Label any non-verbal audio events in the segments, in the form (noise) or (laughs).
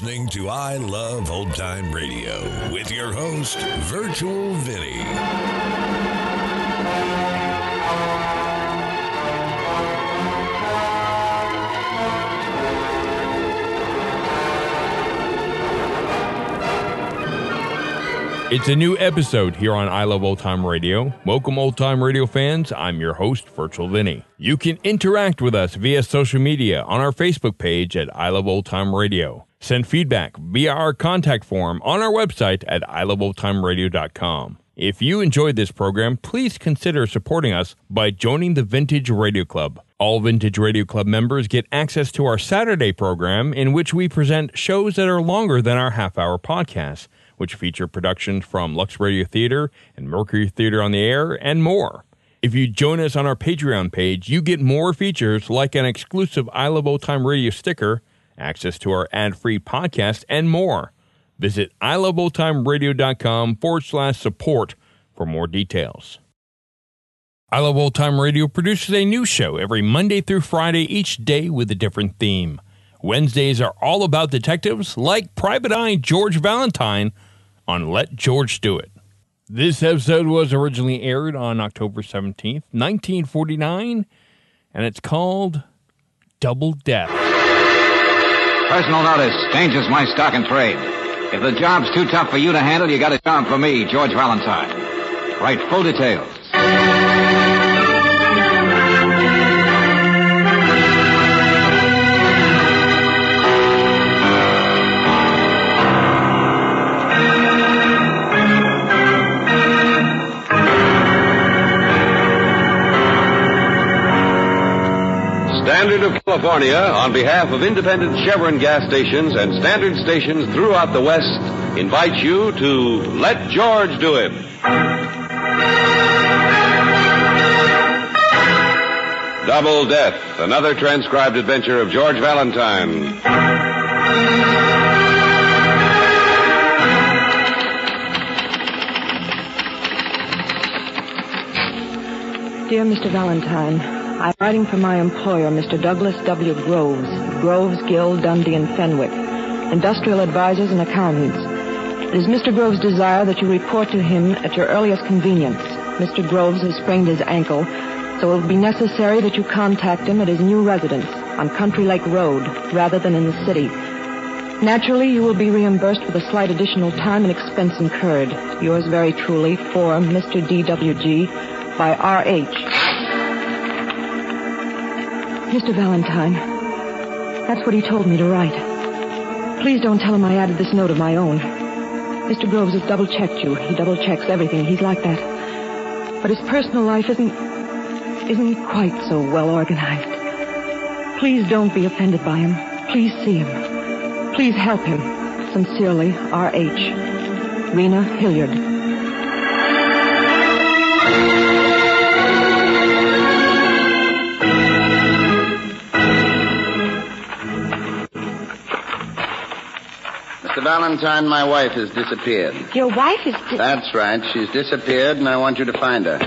listening to I Love Old Time Radio with your host, Virtual Vinny. It's a new episode here on I Love Old Time Radio. Welcome, old time radio fans. I'm your host, Virtual Vinny. You can interact with us via social media on our Facebook page at I Love Old Time Radio. Send feedback via our contact form on our website at iloveoldtimeradio.com. If you enjoyed this program, please consider supporting us by joining the Vintage Radio Club. All Vintage Radio Club members get access to our Saturday program in which we present shows that are longer than our half hour podcast which feature productions from Lux Radio Theater and Mercury Theater on the Air, and more. If you join us on our Patreon page, you get more features like an exclusive I Love Old Time Radio sticker, access to our ad free podcast, and more. Visit iloveoldtimeradio.com forward slash support for more details. I Love Old Time Radio produces a new show every Monday through Friday, each day with a different theme. Wednesdays are all about detectives like Private Eye George Valentine on Let George Do It. This episode was originally aired on October 17th, 1949, and it's called Double Death. Personal notice changes my stock and trade. If the job's too tough for you to handle, you got a job for me, George Valentine. Write full details. Standard of California, on behalf of independent Chevron gas stations and standard stations throughout the West, invites you to Let George Do It. Double Death, another transcribed adventure of George Valentine. Dear Mr. Valentine, I'm writing for my employer, Mr. Douglas W. Groves, Groves, Gill, Dundee, and Fenwick, industrial advisors and accountants. It is Mr. Groves' desire that you report to him at your earliest convenience. Mr. Groves has sprained his ankle, so it will be necessary that you contact him at his new residence on Country Lake Road rather than in the city. Naturally, you will be reimbursed for the slight additional time and expense incurred. Yours very truly, for Mr. D.W.G. by R.H. Mr. Valentine, that's what he told me to write. Please don't tell him I added this note of my own. Mr. Groves has double-checked you. He double-checks everything. He's like that. But his personal life isn't... isn't quite so well organized. Please don't be offended by him. Please see him. Please help him. Sincerely, R.H. Rena Hilliard. Mr. Valentine, my wife has disappeared. Your wife is. Di- That's right. She's disappeared, and I want you to find her.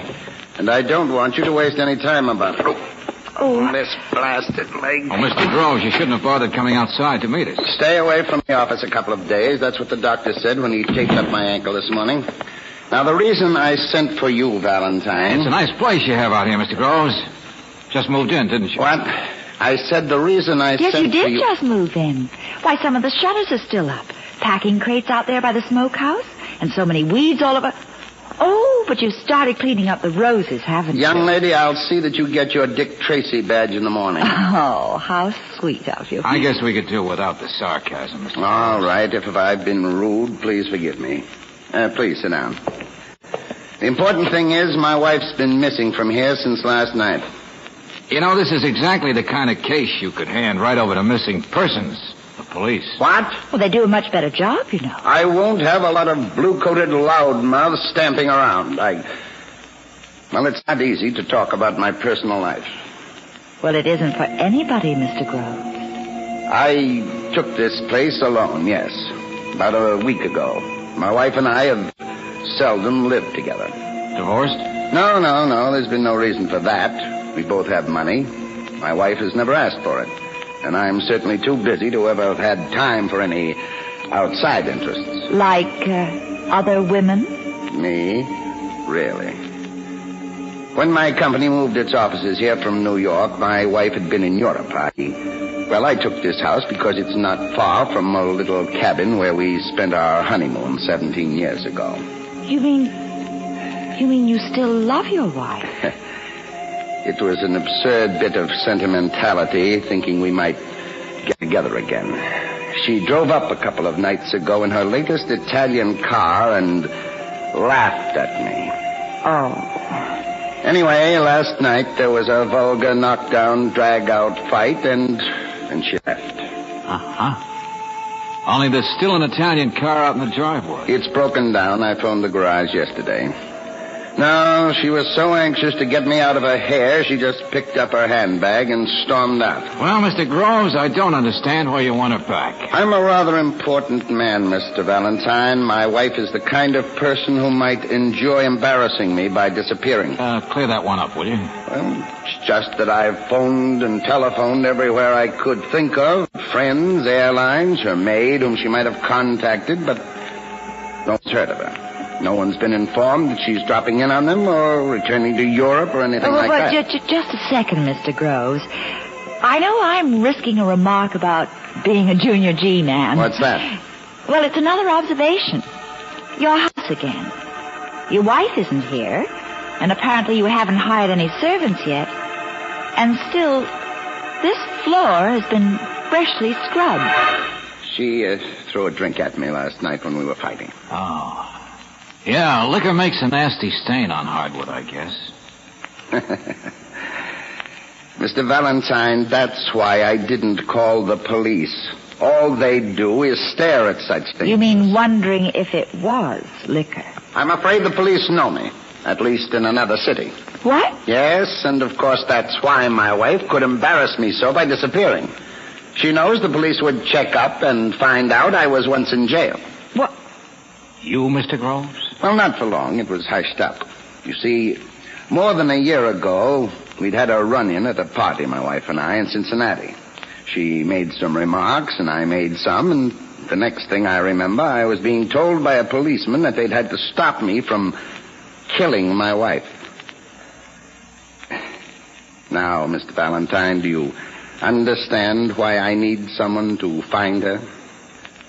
And I don't want you to waste any time about it. oh, This blasted leg. Oh, Mr. Groves, you shouldn't have bothered coming outside to meet us. Stay away from the office a couple of days. That's what the doctor said when he taped up my ankle this morning. Now, the reason I sent for you, Valentine. It's a nice place you have out here, Mr. Groves. Just moved in, didn't you? What? I said the reason I yes, sent you for did you. Did just move in. Why, some of the shutters are still up. Packing crates out there by the smokehouse, and so many weeds all over. Oh, but you've started cleaning up the roses, haven't Young you? Young lady, I'll see that you get your Dick Tracy badge in the morning. Oh, how sweet of you. I guess we could do without the sarcasm, Mr. All If I've been rude, please forgive me. Uh, please sit down. The important thing is my wife's been missing from here since last night. You know, this is exactly the kind of case you could hand right over to missing persons, the police. What? Well, they do a much better job, you know. I won't have a lot of blue-coated loudmouths stamping around. I. Well, it's not easy to talk about my personal life. Well, it isn't for anybody, Mr. Groves. I took this place alone, yes, about a week ago. My wife and I have seldom lived together. Divorced? No, no, no. There's been no reason for that. We both have money. My wife has never asked for it. And I'm certainly too busy to ever have had time for any outside interests. Like uh, other women? Me? Really? When my company moved its offices here from New York, my wife had been in Europe. I, well, I took this house because it's not far from a little cabin where we spent our honeymoon 17 years ago. You mean. You mean you still love your wife? (laughs) It was an absurd bit of sentimentality, thinking we might get together again. She drove up a couple of nights ago in her latest Italian car and laughed at me. Oh. Anyway, last night there was a vulgar knockdown, drag-out fight, and and she left. Uh-huh. Only there's still an Italian car out in the driveway. It's broken down. I phoned the garage yesterday. No, she was so anxious to get me out of her hair, she just picked up her handbag and stormed out. Well, Mr. Groves, I don't understand why you want her back. I'm a rather important man, Mr. Valentine. My wife is the kind of person who might enjoy embarrassing me by disappearing. Uh, clear that one up, will you? Well, it's just that I've phoned and telephoned everywhere I could think of. Friends, airlines, her maid, whom she might have contacted, but no one's heard of her. No one's been informed that she's dropping in on them or returning to Europe or anything Oh, like well, that. ju- ju- just a second, Mr. Groves. I know I'm risking a remark about being a junior G man. What's that? Well, it's another observation. Your house again. Your wife isn't here, and apparently you haven't hired any servants yet. And still, this floor has been freshly scrubbed. She uh, threw a drink at me last night when we were fighting. Oh. Yeah, liquor makes a nasty stain on hardwood, I guess. (laughs) Mr. Valentine, that's why I didn't call the police. All they do is stare at such things. You mean wondering if it was liquor? I'm afraid the police know me, at least in another city. What? Yes, and of course that's why my wife could embarrass me so by disappearing. She knows the police would check up and find out I was once in jail. What? You, Mr. Groves? Well, not for long. It was hushed up. You see, more than a year ago, we'd had a run-in at a party, my wife and I, in Cincinnati. She made some remarks, and I made some, and the next thing I remember, I was being told by a policeman that they'd had to stop me from killing my wife. Now, Mr. Valentine, do you understand why I need someone to find her?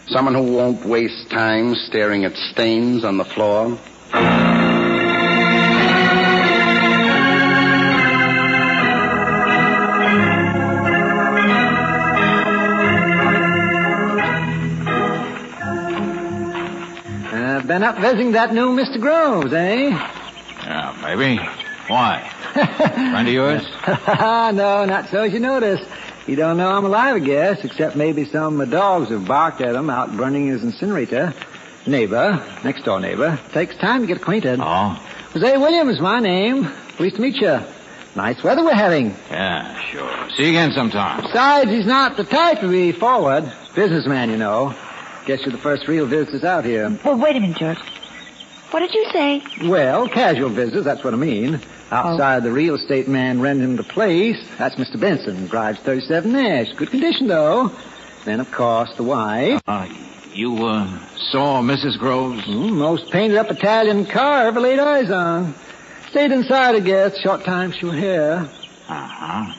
Someone who won't waste time staring at stains on the floor? Uh, been up visiting that new Mr. Groves, eh? Yeah, maybe. Why? (laughs) Friend of yours? (laughs) no, not so as you notice. You don't know I'm alive, I guess, except maybe some uh, dogs have barked at him out burning his incinerator. Neighbor, next door neighbor. Takes time to get acquainted. Oh? Hosea Williams, my name. Pleased to meet you. Nice weather we're having. Yeah, sure. See you again sometime. Besides, he's not the type to be forward. Businessman, you know. Guess you're the first real visitors out here. Well, wait a minute, George. What did you say? Well, casual visitors, that's what I mean. Outside the real estate man renting the place, that's Mr. Benson, drives 37 Nash. Good condition, though. Then, of course, the wife. Uh, you, uh, saw Mrs. Groves? Mm, most painted up Italian car I ever laid eyes on. Stayed inside, I guess. Short time she was here. Uh-huh.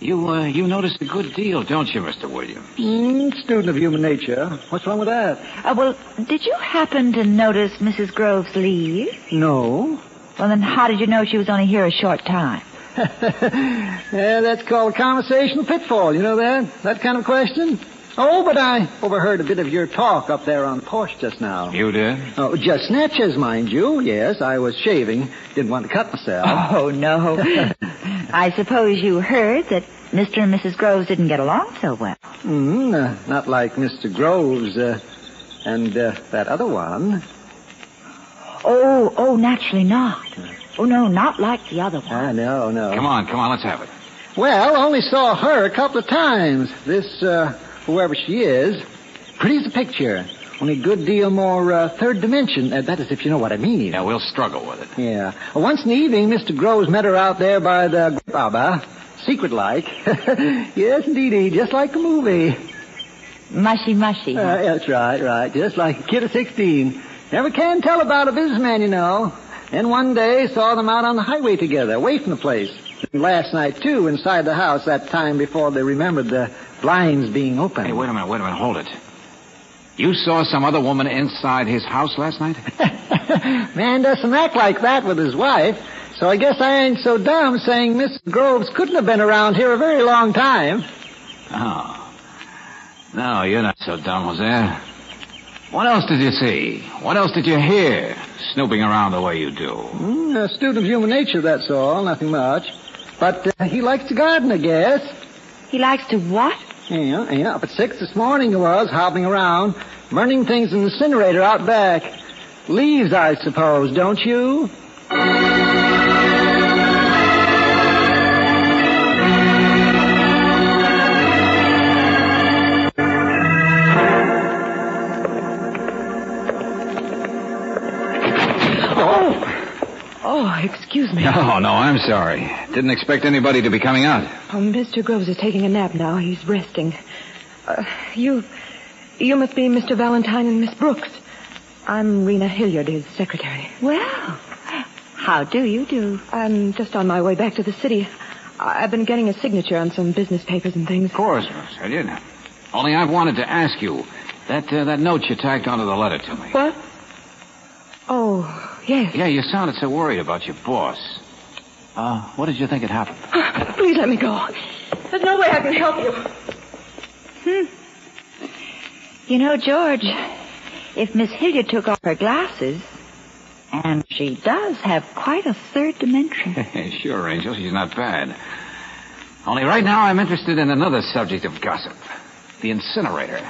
You, uh, you noticed a good deal, don't you, Mr. Williams? Mm, student of human nature. What's wrong with that? Uh, well, did you happen to notice Mrs. Groves leave? No. Well, then how did you know she was only here a short time? (laughs) yeah, that's called a conversational pitfall. You know that? That kind of question? Oh, but I overheard a bit of your talk up there on the porch just now. You did? Oh, just snatches, mind you. Yes, I was shaving. Didn't want to cut myself. (laughs) Oh, no. (laughs) I suppose you heard that Mr. and Mrs. Groves didn't get along so well. Mm, uh, not like Mr. Groves uh, and uh, that other one. Oh, oh, naturally not. Oh, no, not like the other one. Ah, no, no. Come on, come on, let's have it. Well, only saw her a couple of times. This, uh, whoever she is, pretty as a picture. Only a good deal more uh, third dimension. Uh, that is, if you know what I mean. Yeah, we'll struggle with it. Yeah. Once in the evening, Mr. Groves met her out there by the Baba. secret like. (laughs) yes, indeedy, just like a movie. Mushy, mushy. Uh, that's right, right. Just like a kid of 16. Never can tell about a businessman, you know. Then one day saw them out on the highway together, away from the place. And last night, too, inside the house, that time before they remembered the blinds being open. Hey, wait a minute, wait a minute, hold it. You saw some other woman inside his house last night? (laughs) Man doesn't act like that with his wife. So I guess I ain't so dumb saying Miss Groves couldn't have been around here a very long time. Oh. No, you're not so dumb, Hosea. What else did you see? What else did you hear? Snooping around the way you do. Mm, a student of human nature, that's all. Nothing much. But uh, he likes to garden, I guess. He likes to what? Yeah, yeah. Up at six this morning he was, hobbling around, burning things in the incinerator out back. Leaves, I suppose, don't you? Oh, excuse me. No, no, I'm sorry. Didn't expect anybody to be coming out. Oh, Mr. Groves is taking a nap now. He's resting. Uh, you, you must be Mr. Valentine and Miss Brooks. I'm Rena Hilliard, his secretary. Well, how do you do? I'm just on my way back to the city. I- I've been getting a signature on some business papers and things. Of course, Miss Hilliard. Only I've wanted to ask you. That, uh, that note you tacked onto the letter to me. What? Oh, yes. Yeah, you sounded so worried about your boss. Uh, what did you think had happened? Please let me go. There's no way I can help you. Hmm. You know, George, if Miss Hilliard took off her glasses, and she does have quite a third dimension. (laughs) sure, Angel, she's not bad. Only right now I'm interested in another subject of gossip. The incinerator.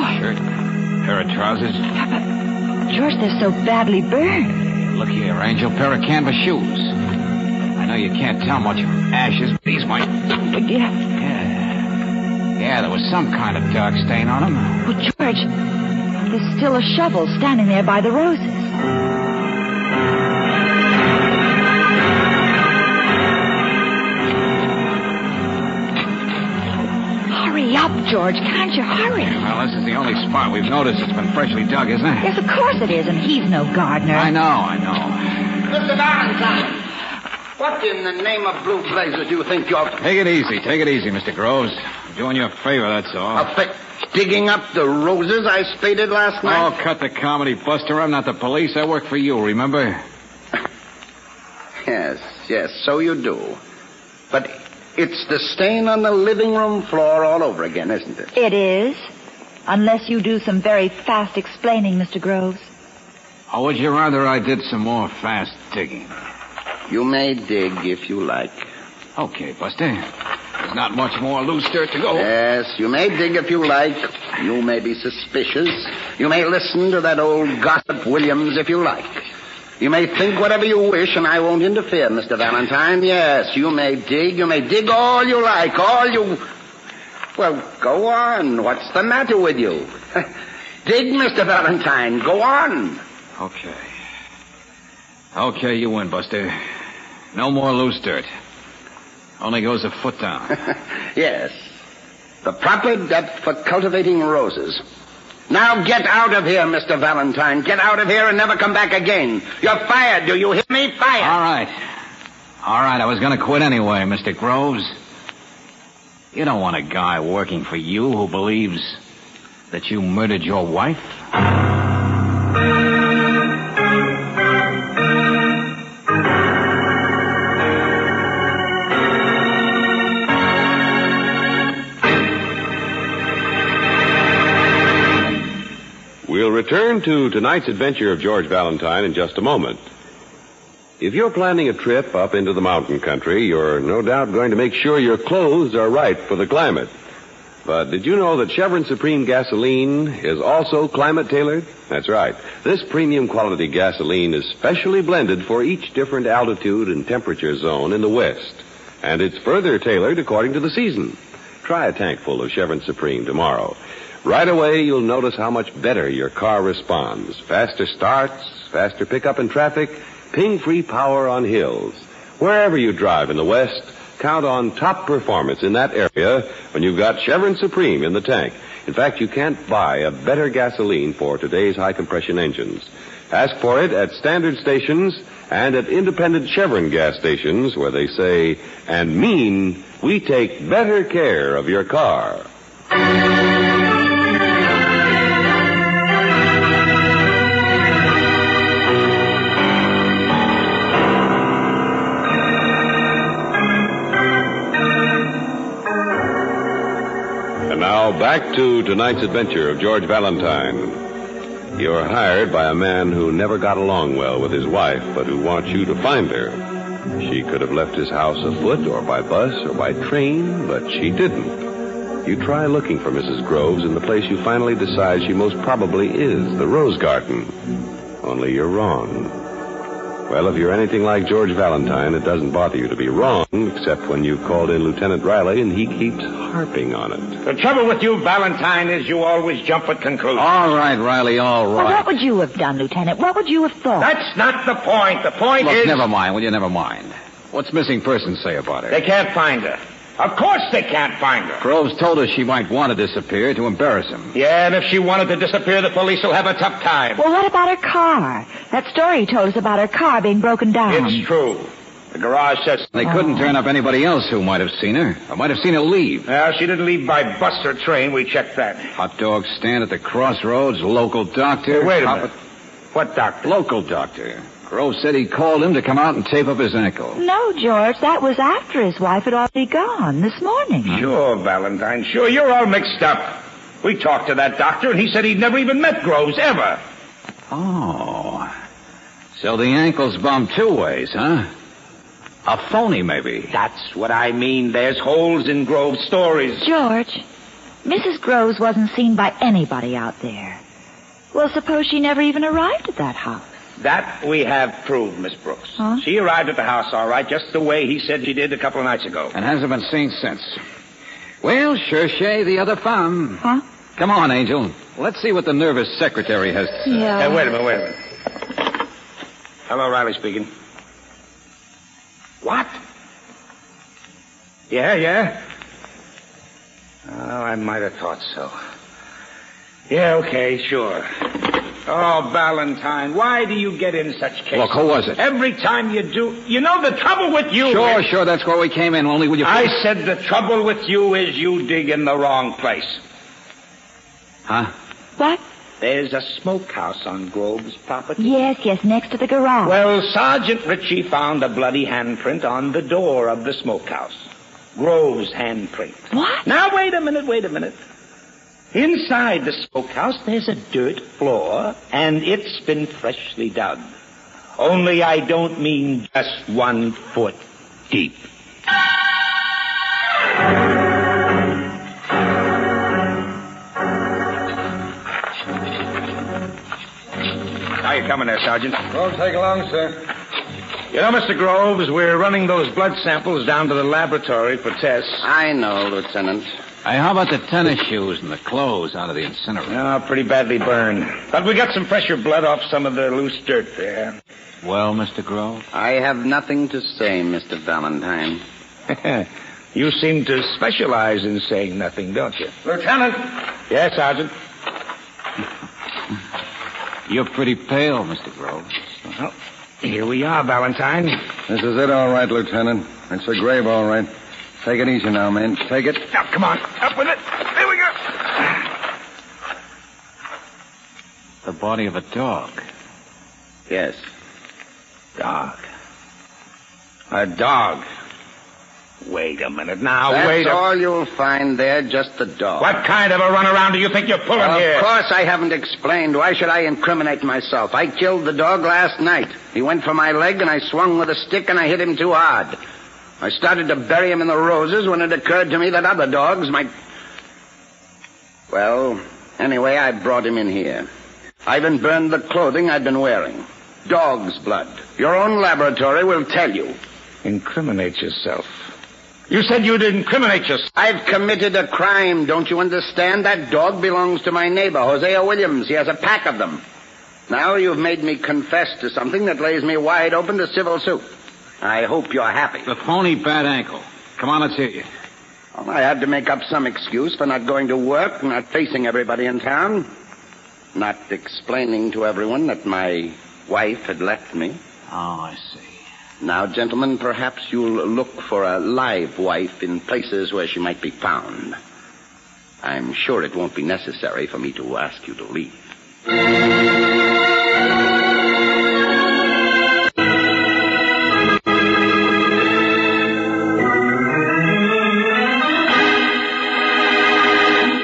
Oh, Shirt, pair of trousers. Papa, George, they're so badly burned. Look here, Angel, pair of canvas shoes. I know you can't tell much from ashes, but these might. But yeah. Yeah. Yeah, there was some kind of dark stain on them. Well, George, there's still a shovel standing there by the roses. Hurry up, George. Can't you hurry? Well, this is the only spot we've noticed that's been freshly dug, isn't it? Yes, of course it is, and he's no gardener. I know, I know. Mr. Valentine, what in the name of blue blazes do you think you're... Take it easy, take it easy, Mr. Groves. I'm doing you a favor, that's all. A fi- digging up the roses I spaded last night? Oh, cut the comedy, Buster. I'm not the police. I work for you, remember? Yes, yes, so you do. But it's the stain on the living room floor all over again, isn't it? It is. Unless you do some very fast explaining, Mr. Groves. Or would you rather I did some more fast digging? You may dig if you like. Okay, Buster. There's not much more loose dirt to go. Yes, you may dig if you like. You may be suspicious. You may listen to that old gossip Williams if you like. You may think whatever you wish, and I won't interfere, Mr. Valentine. Yes, you may dig. You may dig all you like, all you. Well, go on. What's the matter with you? (laughs) dig, Mr. Valentine. Go on. Okay. Okay, you win, Buster. No more loose dirt. Only goes a foot down. (laughs) yes. The proper depth for cultivating roses. Now get out of here, Mr. Valentine. Get out of here and never come back again. You're fired. Do you hear me? Fired. All right. All right, I was going to quit anyway, Mr. Groves. You don't want a guy working for you who believes that you murdered your wife? We'll return to tonight's adventure of George Valentine in just a moment. If you're planning a trip up into the mountain country, you're no doubt going to make sure your clothes are right for the climate. But did you know that Chevron Supreme gasoline is also climate tailored? That's right. This premium quality gasoline is specially blended for each different altitude and temperature zone in the West. And it's further tailored according to the season. Try a tank full of Chevron Supreme tomorrow. Right away, you'll notice how much better your car responds. Faster starts, faster pickup in traffic, ping-free power on hills. Wherever you drive in the West, count on top performance in that area when you've got Chevron Supreme in the tank. In fact, you can't buy a better gasoline for today's high compression engines. Ask for it at standard stations and at independent Chevron gas stations where they say and mean we take better care of your car. To tonight's adventure of George Valentine. You're hired by a man who never got along well with his wife, but who wants you to find her. She could have left his house afoot or by bus or by train, but she didn't. You try looking for Mrs. Groves in the place you finally decide she most probably is, the Rose Garden. Only you're wrong. Well, if you're anything like George Valentine, it doesn't bother you to be wrong, except when you've called in Lieutenant Riley and he keeps harping on it. The trouble with you, Valentine, is you always jump at conclusions. All right, Riley, all right. Well, what would you have done, Lieutenant? What would you have thought? That's not the point. The point Look, is never mind, will you? Never mind. What's missing person say about her? they can't find her. Of course they can't find her. Groves told us she might want to disappear to embarrass him. Yeah, and if she wanted to disappear, the police will have a tough time. Well, what about her car? That story you told us about her car being broken down. It's true. The garage says. They couldn't turn up anybody else who might have seen her, I might have seen her leave. Well, she didn't leave by bus or train. We checked that. Hot dog stand at the crossroads, local doctor. Hey, wait a Pop- minute. What doctor? Local doctor. Groves said he called him to come out and tape up his ankle. No, George, that was after his wife had already gone this morning. Sure, Valentine. Sure, you're all mixed up. We talked to that doctor, and he said he'd never even met Groves, ever. Oh. So the ankle's bumped two ways, huh? A phony, maybe. That's what I mean. There's holes in Groves' stories. George, Mrs. Groves wasn't seen by anybody out there. Well, suppose she never even arrived at that house. That we have proved, Miss Brooks. Huh? She arrived at the house all right, just the way he said she did a couple of nights ago. And hasn't been seen since. Well, cherchez the other femme. Huh? Come on, Angel. Let's see what the nervous secretary has to say. Yeah. Hey, wait a minute, wait a minute. Hello, Riley speaking. What? Yeah, yeah. Oh, I might have thought so. Yeah, okay, sure. Oh, Valentine, why do you get in such cases? Look, who was it? Every time you do, you know the trouble with you. Sure, is- sure, that's where we came in. Only will you... I said the trouble with you is you dig in the wrong place. Huh? What? There's a smokehouse on Groves' property. Yes, yes, next to the garage. Well, Sergeant Ritchie found a bloody handprint on the door of the smokehouse. Groves' handprint. What? Now, wait a minute, wait a minute. Inside the smokehouse, there's a dirt floor, and it's been freshly dug. Only I don't mean just one foot deep. How you coming there, Sergeant? Won't take long, sir. You know, Mr. Groves, we're running those blood samples down to the laboratory for tests. I know, Lieutenant. Hey, how about the tennis shoes and the clothes out of the incinerator? Oh, pretty badly burned. But we got some fresher blood off some of the loose dirt there. Well, Mr. Groves? I have nothing to say, Mr. Valentine. (laughs) you seem to specialize in saying nothing, don't you? Lieutenant! Yes, Sergeant. You're pretty pale, Mr. Groves. Well, here we are, Valentine. This is it, all right, Lieutenant. It's a grave, all right. Take it easy now, man. Take it. Now, come on. Up with it. Here we go. The body of a dog. Yes. Dog. A dog. Wait a minute now. That's wait a... all you'll find there, just the dog. What kind of a runaround do you think you're pulling Of here? Of course I haven't explained. Why should I incriminate myself? I killed the dog last night. He went for my leg and I swung with a stick and I hit him too hard. I started to bury him in the roses when it occurred to me that other dogs might. Well, anyway, I brought him in here. I even burned the clothing I'd been wearing. Dog's blood. Your own laboratory will tell you. Incriminate yourself. You said you'd incriminate yourself. I've committed a crime. Don't you understand? That dog belongs to my neighbor, Hosea Williams. He has a pack of them. Now you've made me confess to something that lays me wide open to civil suit. I hope you're happy. The phony bad ankle. Come on, let's hear you. Well, I had to make up some excuse for not going to work, not facing everybody in town, not explaining to everyone that my wife had left me. Oh, I see. Now, gentlemen, perhaps you'll look for a live wife in places where she might be found. I'm sure it won't be necessary for me to ask you to leave.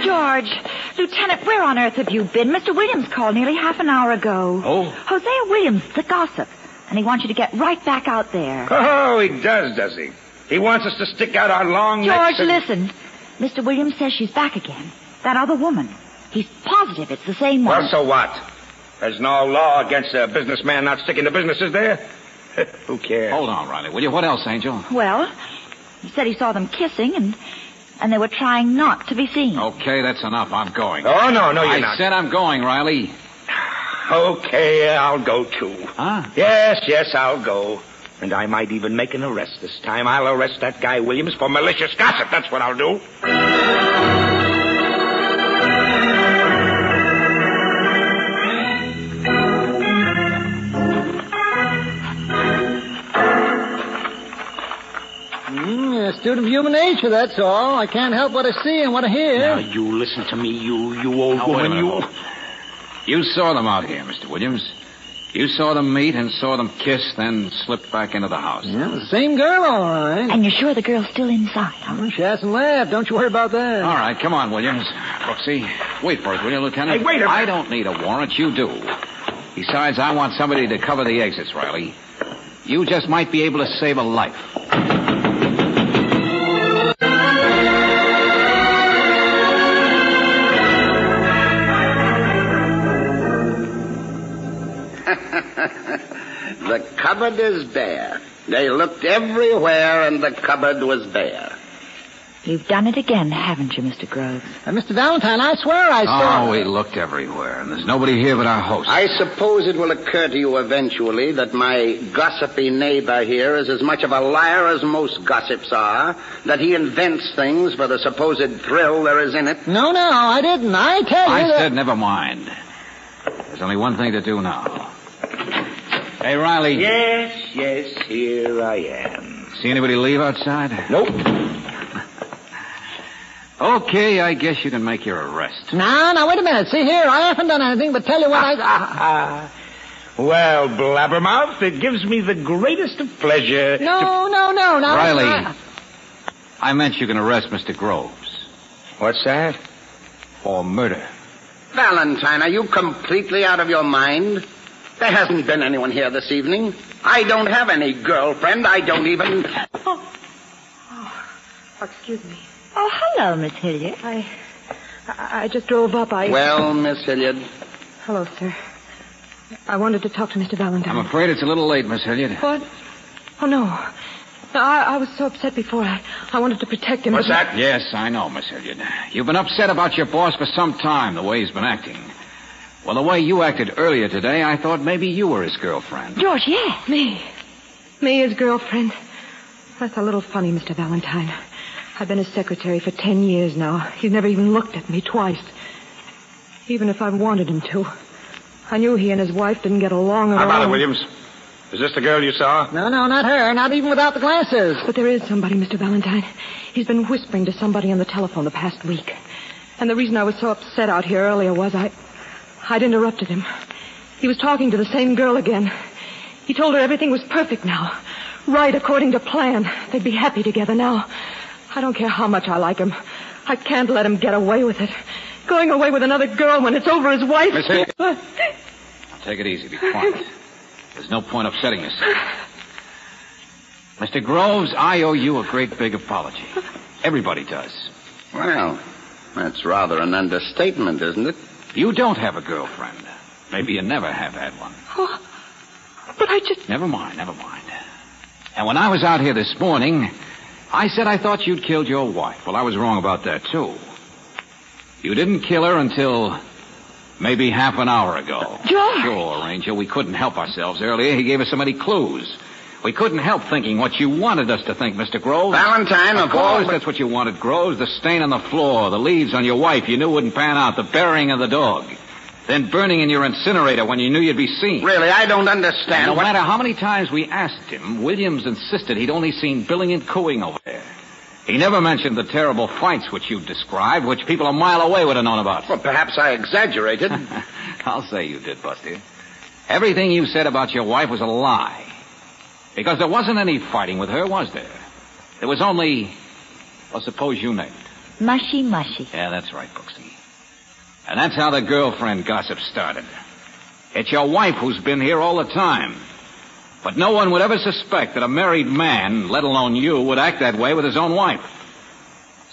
George, Lieutenant, where on earth have you been? Mr. Williams called nearly half an hour ago. Oh? Hosea Williams, the gossip. And he wants you to get right back out there. Oh, he does, does he? He wants us to stick out our long George, necks and... listen. Mr. Williams says she's back again. That other woman. He's positive it's the same one. Well, so what? There's no law against a businessman not sticking to business, is there? (laughs) Who cares? Hold on, Riley, will you? What else, Angel? Well, he said he saw them kissing and and they were trying not to be seen. Okay, that's enough. I'm going. Oh, no, no, you're I not. said I'm going, Riley. Okay, I'll go too. Huh? Yes, yes, I'll go. And I might even make an arrest this time. I'll arrest that guy Williams for malicious gossip. That's what I'll do. Mm, a student of human nature, that's all. I can't help what I see and what I hear. Now, you listen to me, you, you old Now, wait a woman, minute, you. Hold on. You saw them out here, Mr. Williams. You saw them meet and saw them kiss, then slipped back into the house. Yeah, the same girl, all right. And you're sure the girl's still inside, huh? Well, she hasn't left. Don't you worry about that. All right, come on, Williams. Brooksy, wait for it, will you, Lieutenant? Hey, wait a minute. I don't need a warrant. You do. Besides, I want somebody to cover the exits, Riley. You just might be able to save a life. (laughs) The cupboard is bare. They looked everywhere, and the cupboard was bare. You've done it again, haven't you, Mr. Groves? Uh, Mr. Valentine, I swear I saw. Oh, we looked everywhere, and there's nobody here but our host. I suppose it will occur to you eventually that my gossipy neighbor here is as much of a liar as most gossips are, that he invents things for the supposed thrill there is in it. No, no, I didn't. I tell you I that... said never mind. There's only one thing to do now. Hey, Riley. Yes, yes, here I am. See anybody leave outside? Nope. Okay, I guess you can make your arrest. Now, now, wait a minute. See here, I haven't done anything but tell you what I... (laughs) well, Blabbermouth, it gives me the greatest of pleasure. to- No, no, no, no. Riley. I- I meant you can arrest Mr. Groves What's that? for murder. Valentine, are you completely out of your mind? There hasn't been anyone here this evening. I don't have any girlfriend. I don't even. Oh, oh. excuse me. Oh, hello, Miss Hilliard. I, I I just drove up. I. Well, Miss Hilliard, Hello, sir. I wanted to talk to Mr. Valentine. I'm afraid it's a little late, Miss Hilliard. What? Oh, no. No, I, I was so upset before. I, I wanted to protect him. What's that? Yes, I know, Miss Hilliard. You've been upset about your boss for some time, the way he's been acting. Well, the way you acted earlier today, I thought maybe you were his girlfriend. George, yes. Me. Me, his girlfriend. That's a little funny, Mr. Valentine. I've been his secretary for ten years now. He's never even looked at me twice. Even if I wanted him to. I knew he and his wife didn't get along at How all. about it, Williams? Is this the girl you saw? No, no, not her. Not even without the glasses. But there is somebody, Mr. Valentine. He's been whispering to somebody on the telephone the past week. And the reason I was so upset out here earlier was I... I'd interrupted him. He was talking to the same girl again. He told her everything was perfect now. Right according to plan. They'd be happy together now. I don't care how much I like him. I can't let him get away with it. Going away with another girl when it's over his wife. Miss Hilliard. Now, take it easy. Be quiet. There's no point upsetting yourself. Mr. Groves, I owe you a great big apology. Everybody does. well, that's rather an understatement, isn't it? You don't have a girlfriend. Maybe you never have had one. Oh, but I just... Never mind, never mind. And when I was out here this morning, I said I thought you'd killed your wife. Well, I was wrong about that, too. You didn't kill her until maybe half an hour ago. George! Sure, Ranger. We couldn't help ourselves earlier. He gave us so many clues. We couldn't help thinking what you wanted us to think, Mr. Groves. Valentine, of of course, the- that's what you wanted, Groves. The stain on the floor, the leaves on your wife you knew wouldn't pan out, the burying of the dog. Then burning in your incinerator when you knew you'd be seen. Really, I don't understand. And no what- matter how many times we asked him, Williams insisted he'd only seen billing and cooing over there. He never mentioned the terrible fights which you described, which people a mile away would have known about. Well, perhaps I exaggerated. (laughs) I'll say you did, Busty. Everything you said about your wife was a lie. Because there wasn't any fighting with her, was there? There was only, well, suppose you named it. Mushy, mushy. Yeah, that's right, Brooksy. And that's how the girlfriend gossip started. It's your wife who's been here all the time. But no one would ever suspect that a married man, let alone you, would act that way with his own wife.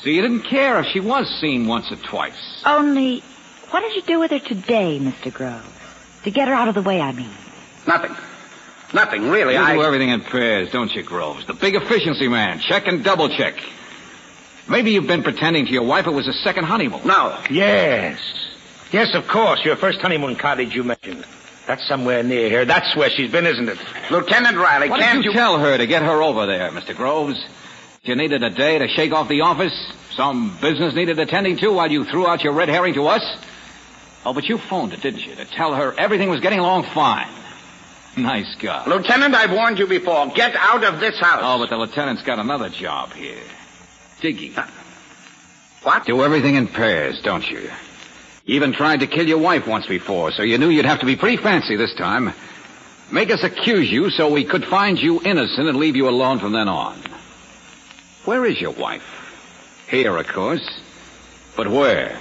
So you didn't care if she was seen once or twice. Only, what did you do with her today, Mr. Groves? To get her out of the way, I mean. Nothing. Nothing, really. You I... do everything in pairs, don't you, Groves? The big efficiency man. Check and double check. Maybe you've been pretending to your wife it was a second honeymoon. No. Yes. Yes, of course. Your first honeymoon cottage you mentioned. That's somewhere near here. That's where she's been, isn't it? Lieutenant Riley, What can't did you, tell her to get her over there, Mr. Groves? You needed a day to shake off the office? Some business needed attending to while you threw out your red herring to us? Oh, but you phoned it, didn't you, to tell her everything was getting along fine? (laughs) Nice guy. Lieutenant, I've warned you before. Get out of this house. Oh, but the lieutenant's got another job here. Digging. Uh, what? Do everything in pairs, don't you? You even tried to kill your wife once before, so you knew you'd have to be pretty fancy this time. Make us accuse you so we could find you innocent and leave you alone from then on. Where is your wife? Here, of course. But where?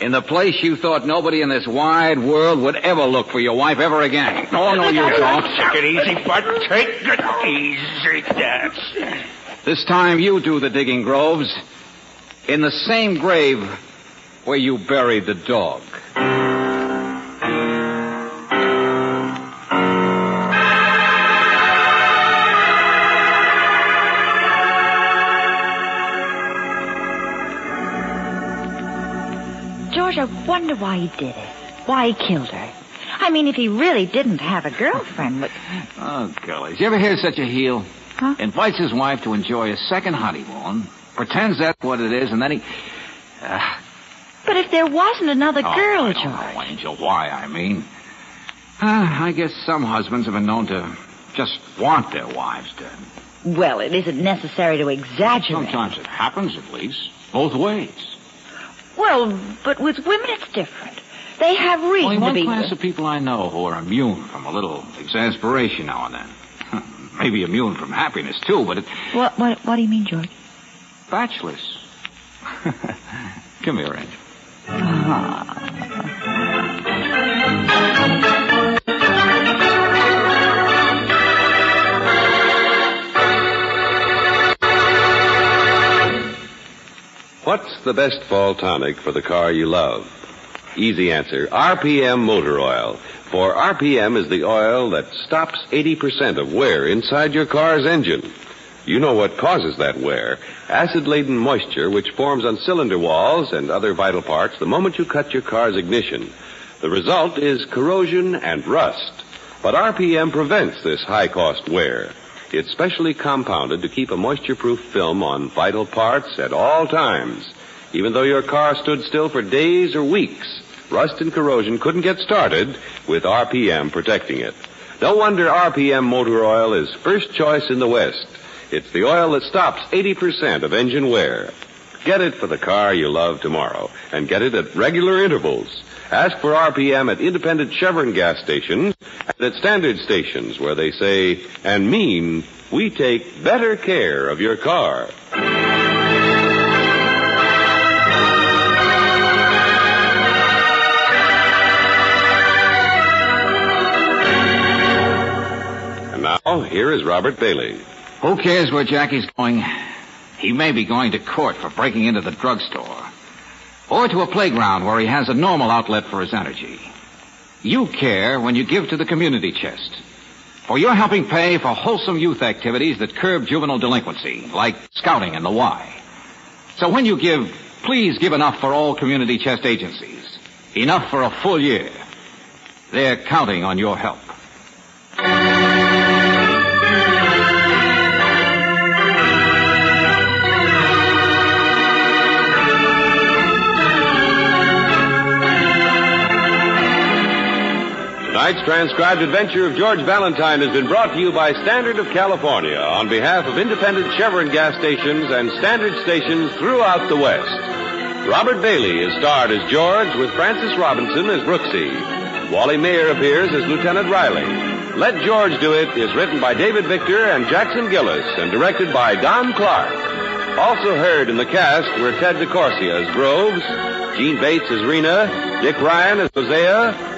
In the place you thought nobody in this wide world would ever look for your wife ever again. Oh, no, you don't. Take it easy, bud. Take it easy, Dad. This time you do the digging, Groves. In the same grave where you buried the dog. I wonder why he did it. Why he killed her. I mean, if he really didn't have a girlfriend, but... Oh, golly. You ever hear such a heel? Huh? Invites his wife to enjoy a second honeymoon, pretends that's what it is, and then he. Uh, But if there wasn't another oh, girl, I George. know, Angel, why, I mean. Uh, I guess some husbands have been known to just want their wives dead. Well, it isn't necessary to exaggerate. Sometimes it happens, at least. Both ways. Well, but with women it's different. They have reason Only to one be. class of people I know who are immune from a little exasperation now and then. (laughs) Maybe immune from happiness, too, but it, What, what, what do you mean, George? bachelors. (laughs) Come here, Angel. What's the best fall tonic for the car you love? Easy answer. RPM motor oil. For RPM is the oil that stops 80% of wear inside your car's engine. You know what causes that wear. Acid-laden moisture which forms on cylinder walls and other vital parts the moment you cut your car's ignition. The result is corrosion and rust. But RPM prevents this high-cost wear. It's specially compounded to keep a moisture-proof film on vital parts at all times. Even though your car stood still for days or weeks, rust and corrosion couldn't get started with RPM protecting it. No wonder RPM motor oil is first choice in the West. It's the oil that stops 80% of engine wear. Get it for the car you love tomorrow, and get it at regular intervals. Ask for RPM at independent Chevron gas stations and at standard stations where they say and mean we take better care of your car. Now, here is Robert Bailey. Who cares where Jackie's going? He may be going to court for breaking into the drugstore. Or to a playground where he has a normal outlet for his energy. You care when you give to the community chest. For you're helping pay for wholesome youth activities that curb juvenile delinquency, like scouting and the Y. So when you give, please give enough for all community chest agencies. Enough for a full year. They're counting on your help. Tonight's transcribed adventure of George Valentine has been brought to you by Standard of California on behalf of independent Chevron gas stations and Standard stations throughout the West. Robert Bailey is starred as George with Frances Robinson as Brooksy. Wally Maher appears as Lieutenant Riley. Let George Do It is written by David Victor and Jackson Gillis and directed by Don Clark. Also heard in the cast were Ted DeCorsia as Groves, Jeanne Bates as Rena, Dick Ryan as Hosea,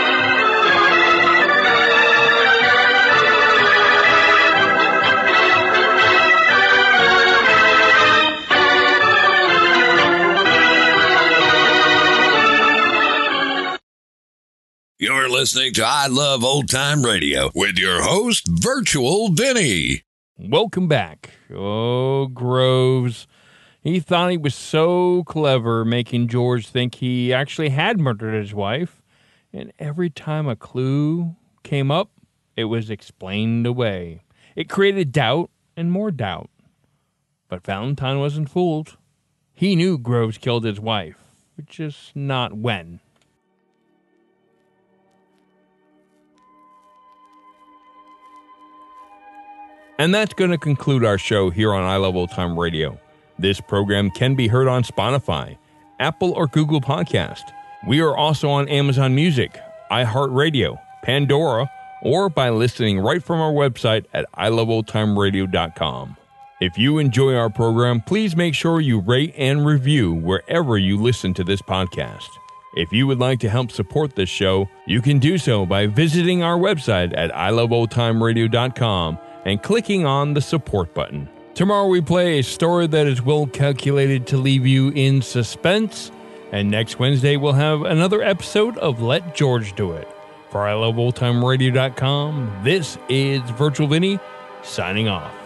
Listening to I Love Old Time Radio with your host, Virtual Vinny. Welcome back. Oh, Groves. He thought he was so clever making George think he actually had murdered his wife. And every time a clue came up, it was explained away. It created doubt and more doubt. But Valentine wasn't fooled. He knew Groves killed his wife, just not when. And that's going to conclude our show here on I Love Old Time Radio. This program can be heard on Spotify, Apple or Google Podcast. We are also on Amazon Music, iHeartRadio, Pandora, or by listening right from our website at iloveoldtimeradio.com. If you enjoy our program, please make sure you rate and review wherever you listen to this podcast. If you would like to help support this show, you can do so by visiting our website at iloveoldtimeradio.com and clicking on the support button. Tomorrow we play a story that is well calculated to leave you in suspense, and next Wednesday we'll have another episode of Let George Do It. For i love iloveoldtimeradio.com, this is Virtual Vinny signing off.